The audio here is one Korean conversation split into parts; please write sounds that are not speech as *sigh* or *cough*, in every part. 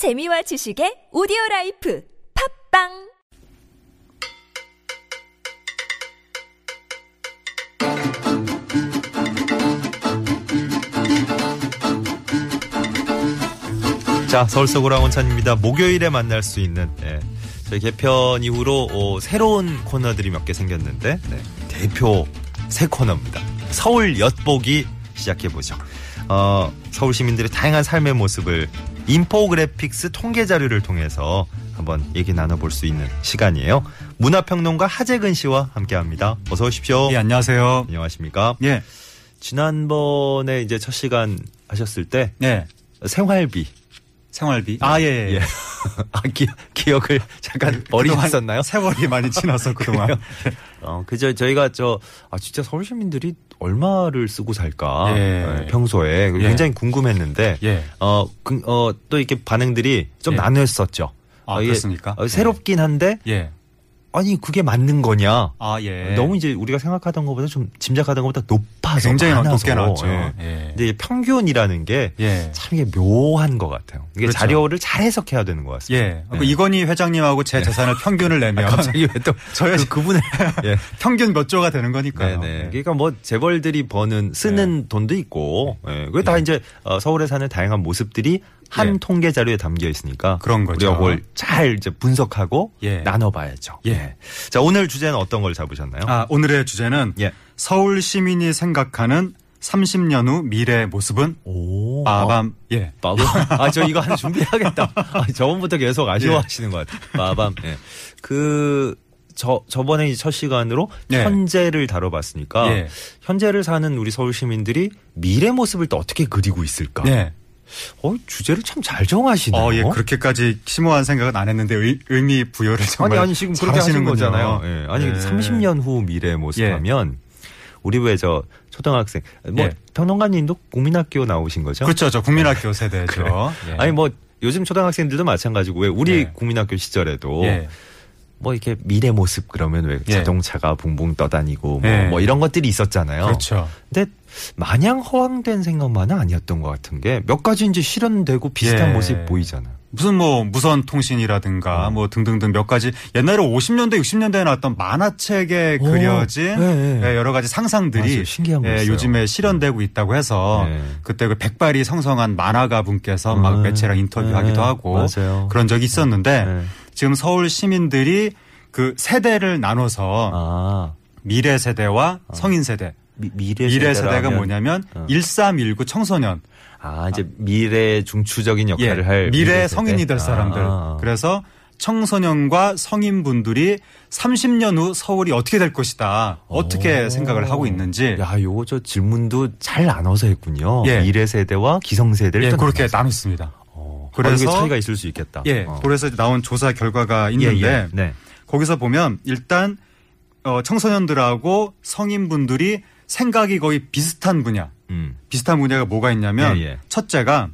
재미와 지식의 오디오 life 팟빵 자, 서울 속으로 왕원찬입니다. 목요일에 만날 수 있는 예, 저희 개편 이후로 어, 새로운 코너들이 몇 개 생겼는데 네, 대표 새 코너입니다. 서울 엿보기 시작해 보죠. 어, 서울 시민들의 다양한 삶의 모습을 infographics 통계 자료를 통해서 한번 얘기 나눠볼 수 있는 시간이에요. 문화평론가 하재근 씨와 함께합니다. 어서 오십시오. 예, 안녕하세요. 안녕하십니까? 예, 지난번에 이제 첫 시간 하셨을 때 예. 생활비 생활비. 아, 예, 예. 예. *laughs* 아, 기, 기억을 잠깐 잃으셨었나요? 세월이 많이 지나서 그동안. *laughs* 어, 그저 저희가 저, 아, 진짜 서울 시민들이 얼마를 쓰고 살까? 예. 예, 평소에. 예. 굉장히 궁금했는데. 예. 어, 그, 어, 또 이렇게 반응들이 좀 예. 나뉘었었죠. 아, 어, 그렇습니까? 어, 새롭긴 한데, 예. 아니, 그게 맞는 거냐? 아, 예. 너무 이제 우리가 생각하던 것보다 좀 짐작하던 것보다 높아서. 굉장히. 높게 나왔죠. 예. 예. 근데 평균이라는 게 예. 참 이게 묘한 것 같아요. 이게 그렇죠. 자료를 잘 해석해야 되는 것 같습니다. 예. 그 이건희 회장님하고 제 재산을 평균을 *laughs* 내면 아, 갑자기 왜또 *laughs* 저의 그, 그분을 *laughs* 예. 평균 몇 조가 되는 거니까요. 네네. 예. 그러니까 뭐 재벌들이 버는 쓰는 돈도 있고, 예. 그게 다 예. 이제 어, 서울에 사는 다양한 모습들이 한 예. 통계 자료에 담겨 있으니까 그런 거죠. 우리가 그걸 잘 이제 분석하고 예. 나눠봐야죠. 예. 자 오늘 주제는 어떤 걸 잡으셨나요? 아, 오늘의 주제는 예. 서울 시민이 생각하는 30년 후 미래 모습은 오. 빠밤. 예. 빠밤. 아, 저 이거 하나 준비하겠다. 아, 저번부터 계속 아쉬워하시는 것 같아요. 빠밤. 예. 그, 저, 저번에 첫 시간으로 예. 현재를 다뤄봤으니까 예. 현재를 사는 우리 서울 시민들이 미래 모습을 또 어떻게 그리고 있을까? 예. 어, 주제를 참 잘 정하시네요. 어, 예. 그렇게까지 심오한 생각은 안 했는데 의, 의미 부여를 아니, 정말 아니, 지금 그렇게 하시는. 거잖아요. 예. 아니, 예. 30년 후 미래 모습 예. 하면 우리 왜 저 초등학생, 뭐 예. 평론가님도 국민학교 나오신 거죠? 그렇죠. 저 국민학교 세대죠. *laughs* 그래. 예. 아니 뭐 요즘 초등학생들도 마찬가지고 왜 우리 예. 국민학교 시절에도 예. 뭐 이렇게 미래 모습 그러면 왜 예. 자동차가 붕붕 떠다니고 뭐, 예. 뭐 이런 것들이 있었잖아요. 그렇죠. 근데 마냥 허황된 생각만은 아니었던 것 같은 게 몇 가지 이제 실현되고 비슷한 예. 모습 보이잖아요. 무슨 뭐 무선 통신이라든가 어. 뭐 등등등 몇 가지 옛날에 50년대 60년대에 나왔던 만화책에 오, 그려진 예, 예. 예, 여러 가지 상상들이 맞아요. 신기한 거 예. 요즘에 실현되고 있다고 해서 예. 그때 그 백발이 성성한 만화가 분께서 막 음, 매체랑 인터뷰하기도 예, 하고 맞아요. 그런 적이 있었는데 예. 지금 서울 시민들이 그 세대를 나눠서 아 미래 세대와 성인 세대 미, 미래, 미래 세대가 뭐냐면 어. 1319 청소년 아 이제 미래 중추적인 역할을 할 예, 미래 세대? 성인이 될 사람들. 아. 그래서 청소년과 성인분들이 30년 후 서울이 어떻게 될 것이다. 어떻게 오. 생각을 하고 있는지. 야, 요거 저 질문도 잘 나눠서 했군요. 예. 미래 세대와 기성 세대를 예, 또 그렇게. 나눴습니다. 어, 그래서- 차이가 있을 수 있겠다. 예. 어. 그래서 나온 조사 결과가 있는데 예, 예. 네. 거기서 보면 일단 어, 청소년들하고 성인분들이 생각이 거의 비슷한 분야. 음. 비슷한 분야가 뭐가 있냐면 예, 예. 첫째가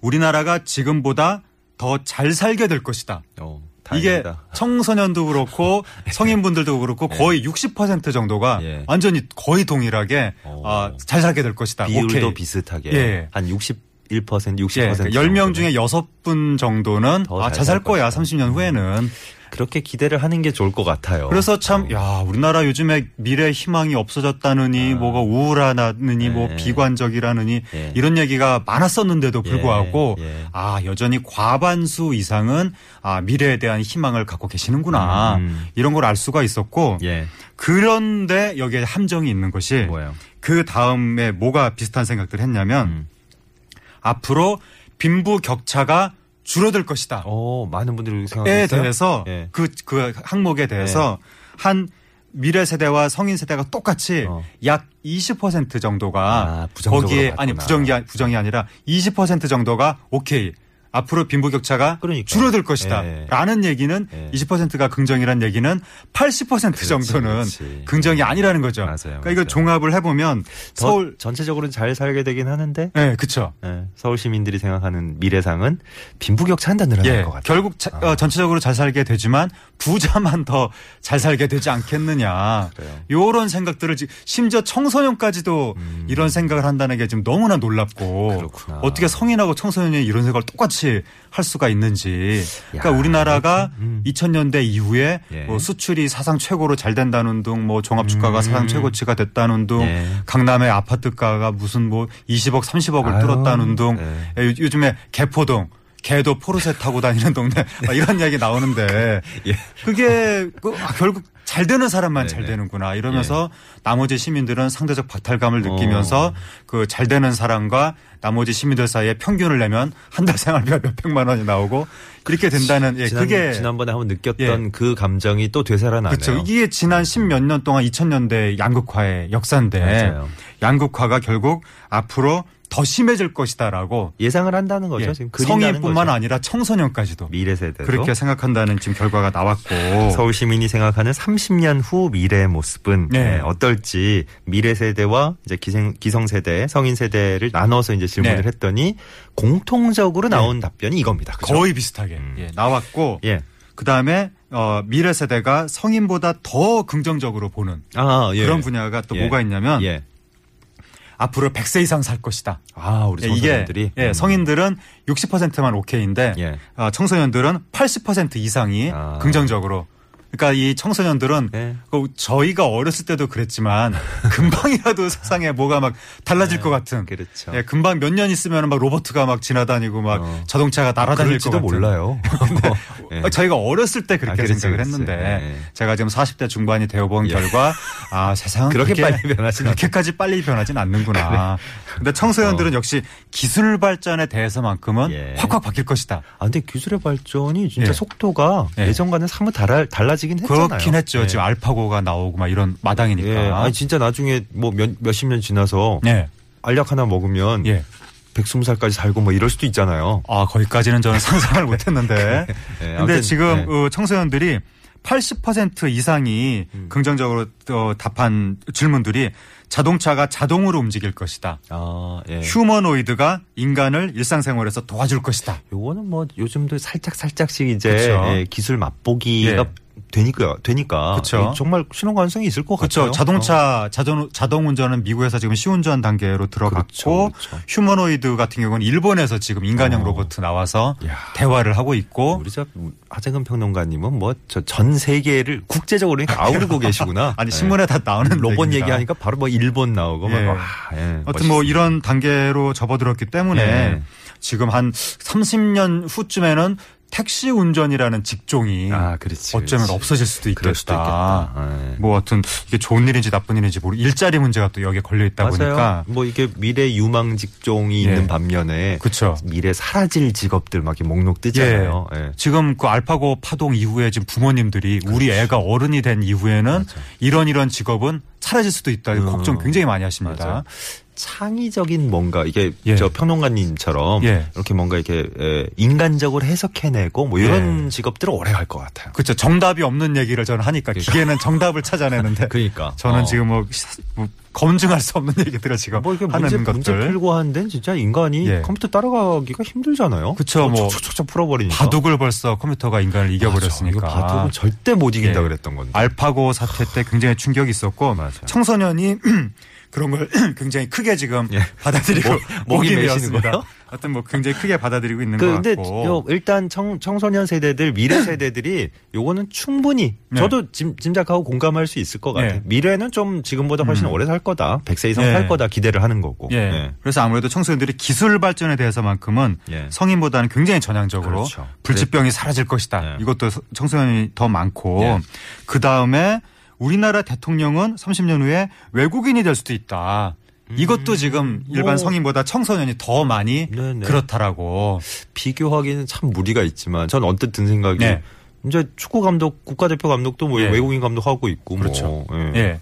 우리나라가 지금보다 더 잘 살게 될 것이다. 어, 이게. 청소년도 그렇고 *laughs* 성인분들도 그렇고 거의 60% 정도가 예. 완전히 거의 동일하게 어. 아, 잘 살게 될 것이다. 비율도 오케이. 비슷하게 예. 한 61%, 60% 예, 그러니까 10명 중에 6분 정도는 아, 잘살살 거야. 것이다. 30년 후에는. 그렇게 기대를 하는 게 좋을 것 같아요. 그래서 참, 야, 우리나라 요즘에 미래 희망이 없어졌다느니, 뭐가 우울하다느니, 뭐 아. 네. 비관적이라느니, 예. 이런 얘기가 많았었는데도 불구하고, 예, 예. 아, 여전히 과반수 이상은 아, 미래에 대한 희망을 갖고 계시는구나. 음. 이런 걸 알 수가 있었고, 예. 그런데 여기에 함정이 있는 것이, 뭐예요? 그 다음에 뭐가 비슷한 생각들을 했냐면, 음. 앞으로 빈부 격차가 줄어들 것이다. 어, 많은 분들이 그렇게 에 생각했어요. 대해서 예. 그, 그 항목에 대해서 한 미래 세대와 성인 세대가 똑같이 어. 약20% 정도가 아, 거기에 봤구나. 아니 부정이 아- 부정이 아니라 20% 정도가 오케이 앞으로 빈부 격차가 그러니까요. 줄어들 것이다. 예. 라는 얘기는 예. 20%가 긍정이란 얘기는 80% 그렇지, 정도는 그렇지. 긍정이 아니라는 거죠. 맞아요, 그러니까 맞아요. 이걸 종합을 해보면 더 서울 전체적으로 잘 살게 되긴 하는데 예, 그쵸. 예, 서울 시민들이 생각하는 미래상은 빈부격차는 늘어날 예, 것 같아요. 결국 자- 어, 전체적으로 잘 살게 되지만 부자만 더 잘 살게 되지 않겠느냐. 요런 생각들을 지- 심지어 청소년까지도 이런 생각을 한다는 게 지금 너무나 놀랍고 음. 그렇구나. 어떻게 성인하고 청소년이 이런 생각을 똑같이 똑 같이 할 수가 있는지. 그러니까 야, 우리나라가 음. 2000년대 이후에 예. 뭐 수출이 사상 최고로 잘 된다는 등, 뭐 종합 주가가 음. 사상 최고치가 됐다는 등, 예. 강남의 아파트가가 무슨 뭐 20억, 30억을 아유, 뚫었다는 등, 네. 요- 요즘에 개포동 개도 포르쉐 타고 다니는 동네 막 이런 *laughs* 이야기 나오는데 예. 그게 그, 아, 결국 잘 되는 사람만 잘 네네. 되는구나 이러면서 나머지 시민들은 상대적 박탈감을 느끼면서 어. 그잘 되는 사람과 나머지 시민들 사이에 평균을 내면 한 달 생활비가 *laughs* 몇 백만 원이 나오고 이렇게 된다는 예 지난, 그게 지난번에 한번 느꼈던 예. 그 감정이 또 되살아나네요. 그렇죠. 이게 지난 십몇 년 동안 2000년대 양극화의 역사인데 맞아요. 양극화가 결국 앞으로 더 심해질 것이다라고 예상을 한다는 거죠. 예, 지금 성인뿐만. 아니라 청소년까지도 미래 세대도 그렇게 생각한다는 지금 결과가 나왔고 *laughs* 서울 시민이 생각하는 30년 후 미래의 모습은 네. 예, 어떨지 미래 세대와 이제 기생, 기성 세대, 성인 세대를 나눠서 이제 질문을 네. 했더니 공통적으로 나온 답변이 이겁니다. 그죠? 거의 비슷하게 음. 예, 나왔고 예. 그 다음에 어, 미래 세대가 성인보다 더 긍정적으로 보는 아, 예. 그런 분야가 또 예. 뭐가 있냐면 예. 앞으로 100세 이상 살 것이다. 아, 우리 예, 이게 청소년들이 예, 음. 성인들은 60%만 오케이인데 예. 어, 청소년들은 80% 이상이 아. 긍정적으로. 그러니까 이 청소년들은 네. 그 저희가 어렸을 때도 그랬지만 *laughs* 금방이라도 세상에 뭐가 막 달라질 것 같은. 그렇죠. 예, 금방 몇 년 있으면 막 로버트가 막 지나다니고 막 어. 자동차가 날아다닐 것 같은. 몰라요. *laughs* 예. *laughs* 어, 저희가 어렸을 때 그렇게 아, 그랬지, 생각을 그랬지. 했는데 예. 제가 지금 40대 중반이 되어본 예. 결과 아 세상은 그렇게 그렇게 빨리 변하진 그렇게까지 빨리 변하진 않는구나. 근데 청소년들은 역시 기술 발전에 대해서만큼은 어. 예. 확확 바뀔 것이다. 아, 근데 기술의 발전이 진짜 예. 속도가 예. 예전과는 사뭇 달라, 달라지 긴 했잖아요. 그렇긴 했죠. 예. 지금 알파고가 나오고 막 이런 마당이니까. 예. 아니, 진짜 나중에 뭐 몇, 몇십 년 지나서 예. 알약 하나 먹으면 예. 120살까지 살고 뭐 이럴 수도 있잖아요. 아 거기까지는 저는 *laughs* 상상을 못 했는데. 예, 근데 아무튼, 지금 예. 어, 청소년들이 80% 이상이 음. 긍정적으로 어, 답한 질문들이 자동차가 자동으로 움직일 것이다. 아, 예. 휴머노이드가 인간을 일상생활에서 도와줄 것이다. 요거는 뭐 요즘도 살짝 살짝씩 이제. 예, 기술 맛보기가 예. 되니까 되니까 그쵸. 예, 정말 실현 가능성이 있을 것 그렇죠. 같아요. 자동차 자동 자동 운전은 미국에서 지금 시운전 단계로 들어갔고 그렇죠, 그렇죠. 휴머노이드 같은 경우는 일본에서 지금 인간형 어. 로봇 나와서 야. 대화를 하고 어, 있고 우리 저 하재근 평론가님은 뭐저전 세계를 국제적으로 아우르고 계시구나. *laughs* 아니 예. 신문에 다 나오는 로봇 얘기입니다. 얘기하니까 바로 뭐 일본 나오고 예. 막 와, 예, 하여튼 뭐. 이런 단계로 접어들었기 때문에 예. 지금 한 30년 후쯤에는 택시 운전이라는 직종이 아, 그렇지. 어쩌면 그렇지. 없어질 수도 그럴 수도 있겠다. 있겠다. 예. 뭐 하여튼 이게 좋은 일인지 나쁜 일인지 모르 일자리 문제가 또 여기에 걸려 있다. 보니까 뭐 이게 미래 유망 직종이 예. 있는 반면에 그렇죠. 미래 사라질 직업들 막 이렇게 목록 뜨잖아요. 예. 지금 그 알파고 파동 이후에 지금 부모님들이 우리 애가 어른이 된 이후에는 그렇죠. 맞아. 이런 이런 직업은 사라질 수도 있다. 음. 걱정 굉장히 많이 하십니다. 맞아요. 창의적인 뭔가 이게 예. 저 평론가님처럼 예. 이렇게 뭔가 이렇게 에, 인간적으로 해석해내고 뭐 이런 직업들은 오래 갈 것 같아요. 그렇죠. 정답이 없는 얘기를 저는 하니까 그러니까. 기계는 정답을 찾아내는데 *laughs* 그러니까 저는 어. 지금 뭐, 시- 뭐 검증할 수 없는 얘기들을 지금 뭐 이렇게 하는 문제, 것들. 문제 풀고 하는 데는 진짜 인간이 예. 컴퓨터 따라가기가 힘들잖아요. 그쵸, 뭐 촉촉촉 풀어버리니까. 바둑을 벌써 컴퓨터가 인간을 이겨버렸으니까. 맞아. 바둑은 절대 못 이긴다 예. 그랬던 건데. 알파고 사태 때 굉장히 충격이 있었고 맞아요. 청소년이 *clears throat* 그런 걸 *clears throat* 굉장히 크게 지금 예. 받아들이고 목- 목이 목이 메었습니다. 하여튼 뭐 굉장히 크게 받아들이고 있는 그 것 근데 같고. 요 일단 청, 청소년 세대들 미래 *clears throat* 세대들이 요거는 충분히 네. 저도 짐, 짐작하고 공감할 수 있을 것 같아요. 네. 미래는 좀 지금보다 훨씬 음. 오래 살 거다. 100세 이상 네. 살 거다 기대를 하는 거고. 예. 네. 그래서 아무래도 청소년들이 기술 발전에 대해서만큼은 예. 성인보다는 굉장히 전향적으로 그렇죠. 불치병이 사라질 것이다. 네. 이것도 서- 청소년이 더 많고 예. 그 다음에 우리나라 대통령은 30년 후에 외국인이 될 수도 있다. 이것도 지금 일반 뭐. 성인보다 청소년이 더 많이 네네. 그렇다라고. 비교하기는 참 무리가 있지만 전 언뜻 든 생각이 네. 이제 축구 감독 국가대표 감독도 뭐 예. 외국인 감독하고 있고 그렇죠. 뭐, 예. 예.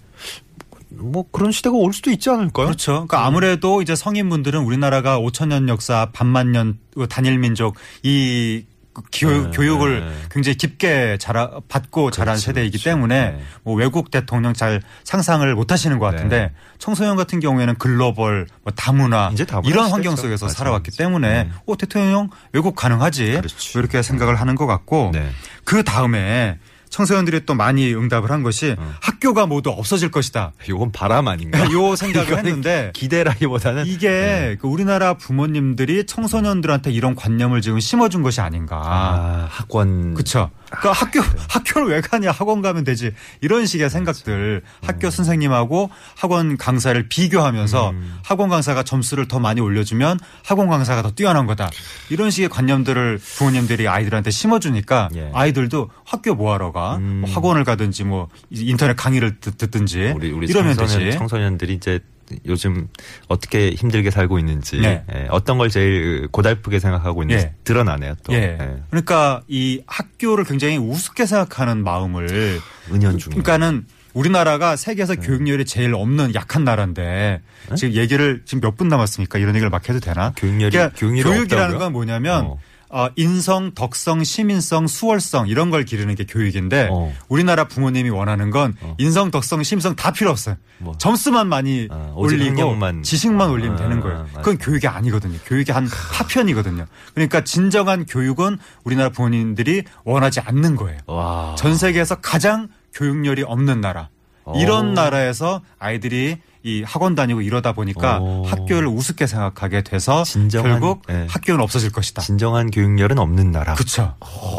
뭐 그런 시대가 올 수도 있지 않을까요? 그렇죠. 그러니까 아무래도 이제 성인분들은 우리나라가 5천 년 역사, 반만 년 단일 민족 이 네, 교육을 네. 굉장히 깊게 자라, 받고 자란 그렇죠, 세대이기 그렇죠. 때문에 네. 뭐 외국 대통령 잘 상상을 못 하시는 것 같은데 네. 청소년 같은 경우에는 글로벌 뭐 다문화 이런. 환경 속에서 맞아요. 살아왔기 맞아요. 때문에 네. 어, 대통령 외국 가능하지 그렇지. 이렇게 생각을 하는 것 같고 네. 그 다음에 청소년들이 또 많이 응답을 한 것이 학교가 모두 없어질 것이다. 요건 바람 아닌가? 요 생각을 했는데 기대라기보다는 이게 네. 그 우리나라 부모님들이 청소년들한테 이런 관념을 지금 심어준 것이 아닌가. 아, 학원 그쵸. 그 학교, 학교를 왜 가냐. 학원 가면 되지. 이런 식의 생각들. 학교 선생님하고 학원 강사를 비교하면서 음. 학원 강사가 점수를 더 많이 올려주면 학원 강사가 더 뛰어난 거다. 이런 식의 관념들을 부모님들이 아이들한테 심어주니까 예. 아이들도 학교 뭐하러 가. 음. 뭐 학원을 가든지 뭐 인터넷 강의를 듣, 듣든지. 우리 우리 이러면 청소년, 되지. 청소년들이 이제 요즘 어떻게 힘들게 살고 있는지 네. 예, 어떤 걸 제일 고달프게 생각하고 있는지 예. 드러나네요 또 예. 예. 그러니까 이 학교를 굉장히 우습게 생각하는 마음을 은연중에 그러니까는 우리나라가 세계에서 교육열이 제일 없는 약한 나라인데 지금 얘기를 지금 몇 분 남았습니까? 이런 얘기를 막 해도 되나? 교육열이- 그러니까 교육이라는? 건 뭐냐면 어. 어, 인성, 덕성, 시민성, 수월성 이런 걸 기르는 게 교육인데 어. 우리나라 부모님이 원하는 건 인성, 덕성, 심성 다 필요 없어요. 뭐. 점수만 많이 아, 올리고. 지식만 올리면 아, 되는 거예요. 맞아. 그건 교육이 아니거든요. 교육이 한 파편이거든요. 그러니까 진정한 교육은 우리나라 부모님들이 원하지 않는 거예요. 와. 전 세계에서 가장 교육열이 없는 나라. 이런 오. 나라에서 아이들이 이 학원 다니고 이러다 보니까 오. 학교를 우습게 생각하게 돼서 진정한- 결국 예. 학교는 없어질 것이다. 진정한 교육열은 없는 나라. 그렇죠.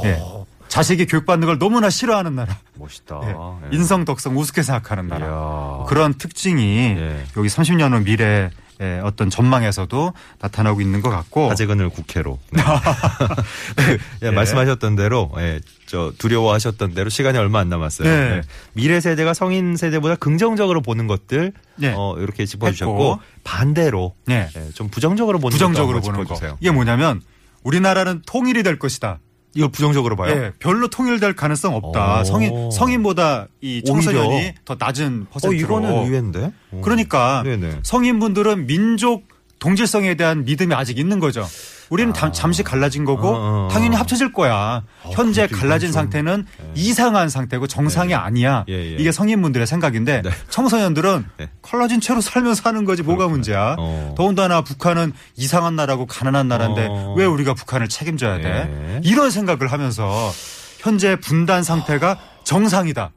예. 자식이 교육받는 걸 너무나 싫어하는 나라. 멋있다. 예. 예. 인성 덕성 우습게 생각하는 나라. 이야. 그런 특징이 예. 여기 30년 후 미래 의 어떤 전망에서도 나타나고 있는 것 같고 하재근을 국회로. 네. *laughs* 그, 예, 예. 말씀하셨던 대로, 예, 저 두려워하셨던 대로 시간이 얼마 안 남았어요. 네. 예. 미래 세대가 성인 세대보다 긍정적으로 보는 것들, 예. 어, 이렇게 짚어주셨고. 반대로 예. 예, 좀 부정적으로 보는 부정적으로 보는 거. 이게 뭐냐면 우리나라는 통일이 될 것이다. 이걸 부정적으로 봐요. 예, 별로 통일될 가능성 없다. 오. 성인 성인보다 이 청소년이 오히려. 더 낮은 어, 퍼센트로. 이거는 의외인데. 어. 그러니까 네네. 성인분들은 민족 동질성에 대한 믿음이 아직 있는 거죠. 우리는 담- 잠시 갈라진 거고 어, 어, 어. 당연히 합쳐질 거야. 현재 그래도 갈라진 좀- 상태는 이상한 상태고 정상이 네. 아니야. 예, 예. 이게 성인분들의 생각인데 네. 청소년들은 네. 갈라진 채로 살면서 사는 거지 뭐가 문제야. 어. 더군다나 북한은 이상한 나라고 가난한 나라인데 어. 왜 우리가 북한을 책임져야 돼? 예. 이런 생각을 하면서 현재 분단 상태가 정상이다.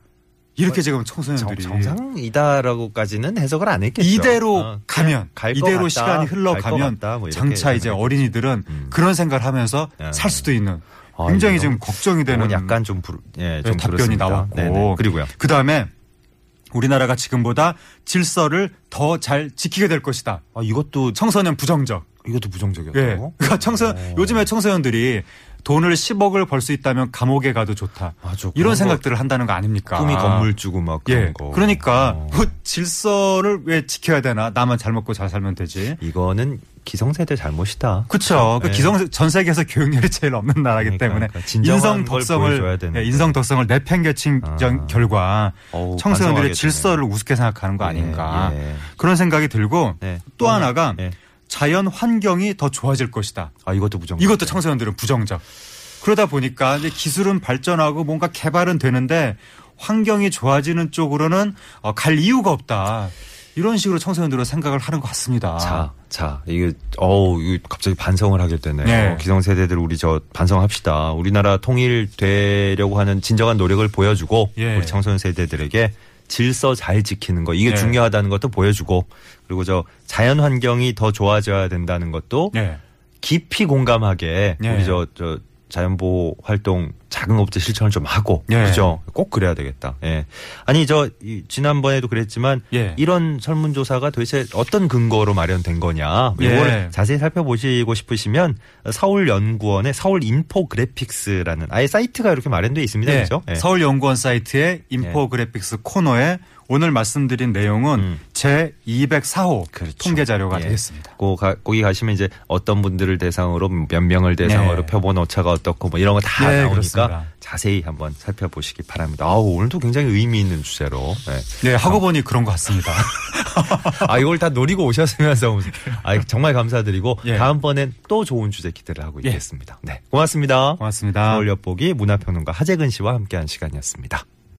이렇게 지금 청소년들이 정, 정상이다라고까지는 해석을 안 했겠죠. 이대로 어, 가면 이대로 같다, 시간이 흘러가면 뭐 장차 이제. 어린이들은 음. 그런 생각을 하면서 야. 살 수도 있는 아, 굉장히 이거 지금 걱정이 되는 약간 좀, 부르, 예, 좀 네, 답변이 그렇습니다. 나왔고 네네. 그리고요. 그 다음에 우리나라가 지금보다 질서를 더 잘 지키게 될 것이다. 아, 이것도 청소년 부정적. 이것도 부정적이었다고? 예. 그러니까 청소 요즘에 청소년들이 돈을 10억을 벌 수 있다면 감옥에 가도 좋다. 맞아. 이런 생각들을 한다는 거 아닙니까? 꿈이 건물 주고 막 그런 예. 거. 그러니까 어. 그 질서를 왜 지켜야 되나? 나만 잘 먹고 잘 살면 되지. 이거는 기성세대 잘못이다. 그렇죠. 그 예. 기성 전 세계에서 교육열이 제일 없는 나라기 그러니까, 때문에 인성 걸 덕성을. 예, 인성 덕성을 내팽개친 아. 전- 결과 어우, 청소년들의 질서를 우습게 생각하는 거 예, 아닌가 예. 그런 생각이 들고 네. 또 하나가 예. 자연 환경이 더 좋아질 것이다. 아, 이것도 부정. 이것도 청소년들은 부정적. 그러다 보니까 이제 기술은 발전하고 뭔가 개발은 되는데 환경이 좋아지는 쪽으로는 어, 갈 이유가 없다. 이런 식으로 청소년들은 생각을 하는 것 같습니다. 자, 자, 이게, 어우, 이거 갑자기 반성을 하게 되네요. 네. 기성 세대들 우리 저 반성합시다. 우리나라 통일되려고 하는 진정한 노력을 보여주고, 예. 우리 청소년 세대들에게 질서 잘 지키는 거, 이게 네. 중요하다는 것도 보여주고, 그리고 저 자연 환경이 더 좋아져야 된다는 것도 네. 깊이 공감하게 네. 우리 저, 저 자연보호 활동 작은 업체 실천을 좀 하고 네. 그죠 꼭 그래야 되겠다 예 아니 저 이, 지난번에도 그랬지만 예. 이런 설문조사가 도대체 어떤 근거로 마련된 거냐 예. 이걸 자세히 살펴보시고 싶으시면 서울연구원의 서울 infographics라는 아예 사이트가 이렇게 마련되어 있습니다 네. 그죠 예. 서울연구원 사이트의 infographics 코너에 오늘 말씀드린 내용은 음. 제 204호 그렇죠. 통계 자료가 예. 되겠습니다. 고 가, 거기 가시면 이제 어떤 분들을 대상으로 몇 명을 대상으로 네. 표본 오차가 어떻고 뭐 이런 거다 네, 나오니까 그렇습니다. 자세히 한번 살펴보시기 바랍니다. 아우 오늘도 굉장히 의미 있는 주제로. 네. 네, 하고 보니 그런 것 같습니다. *laughs* 아 이걸 다 노리고 오셨으면서 *laughs* 아 정말 감사드리고 예. 다음번엔 또 좋은 주제 기대를 하고 예. 있겠습니다. 네, 고맙습니다. 고맙습니다. 서울 엿보기 문화평론가 하재근 씨와 함께한 시간이었습니다.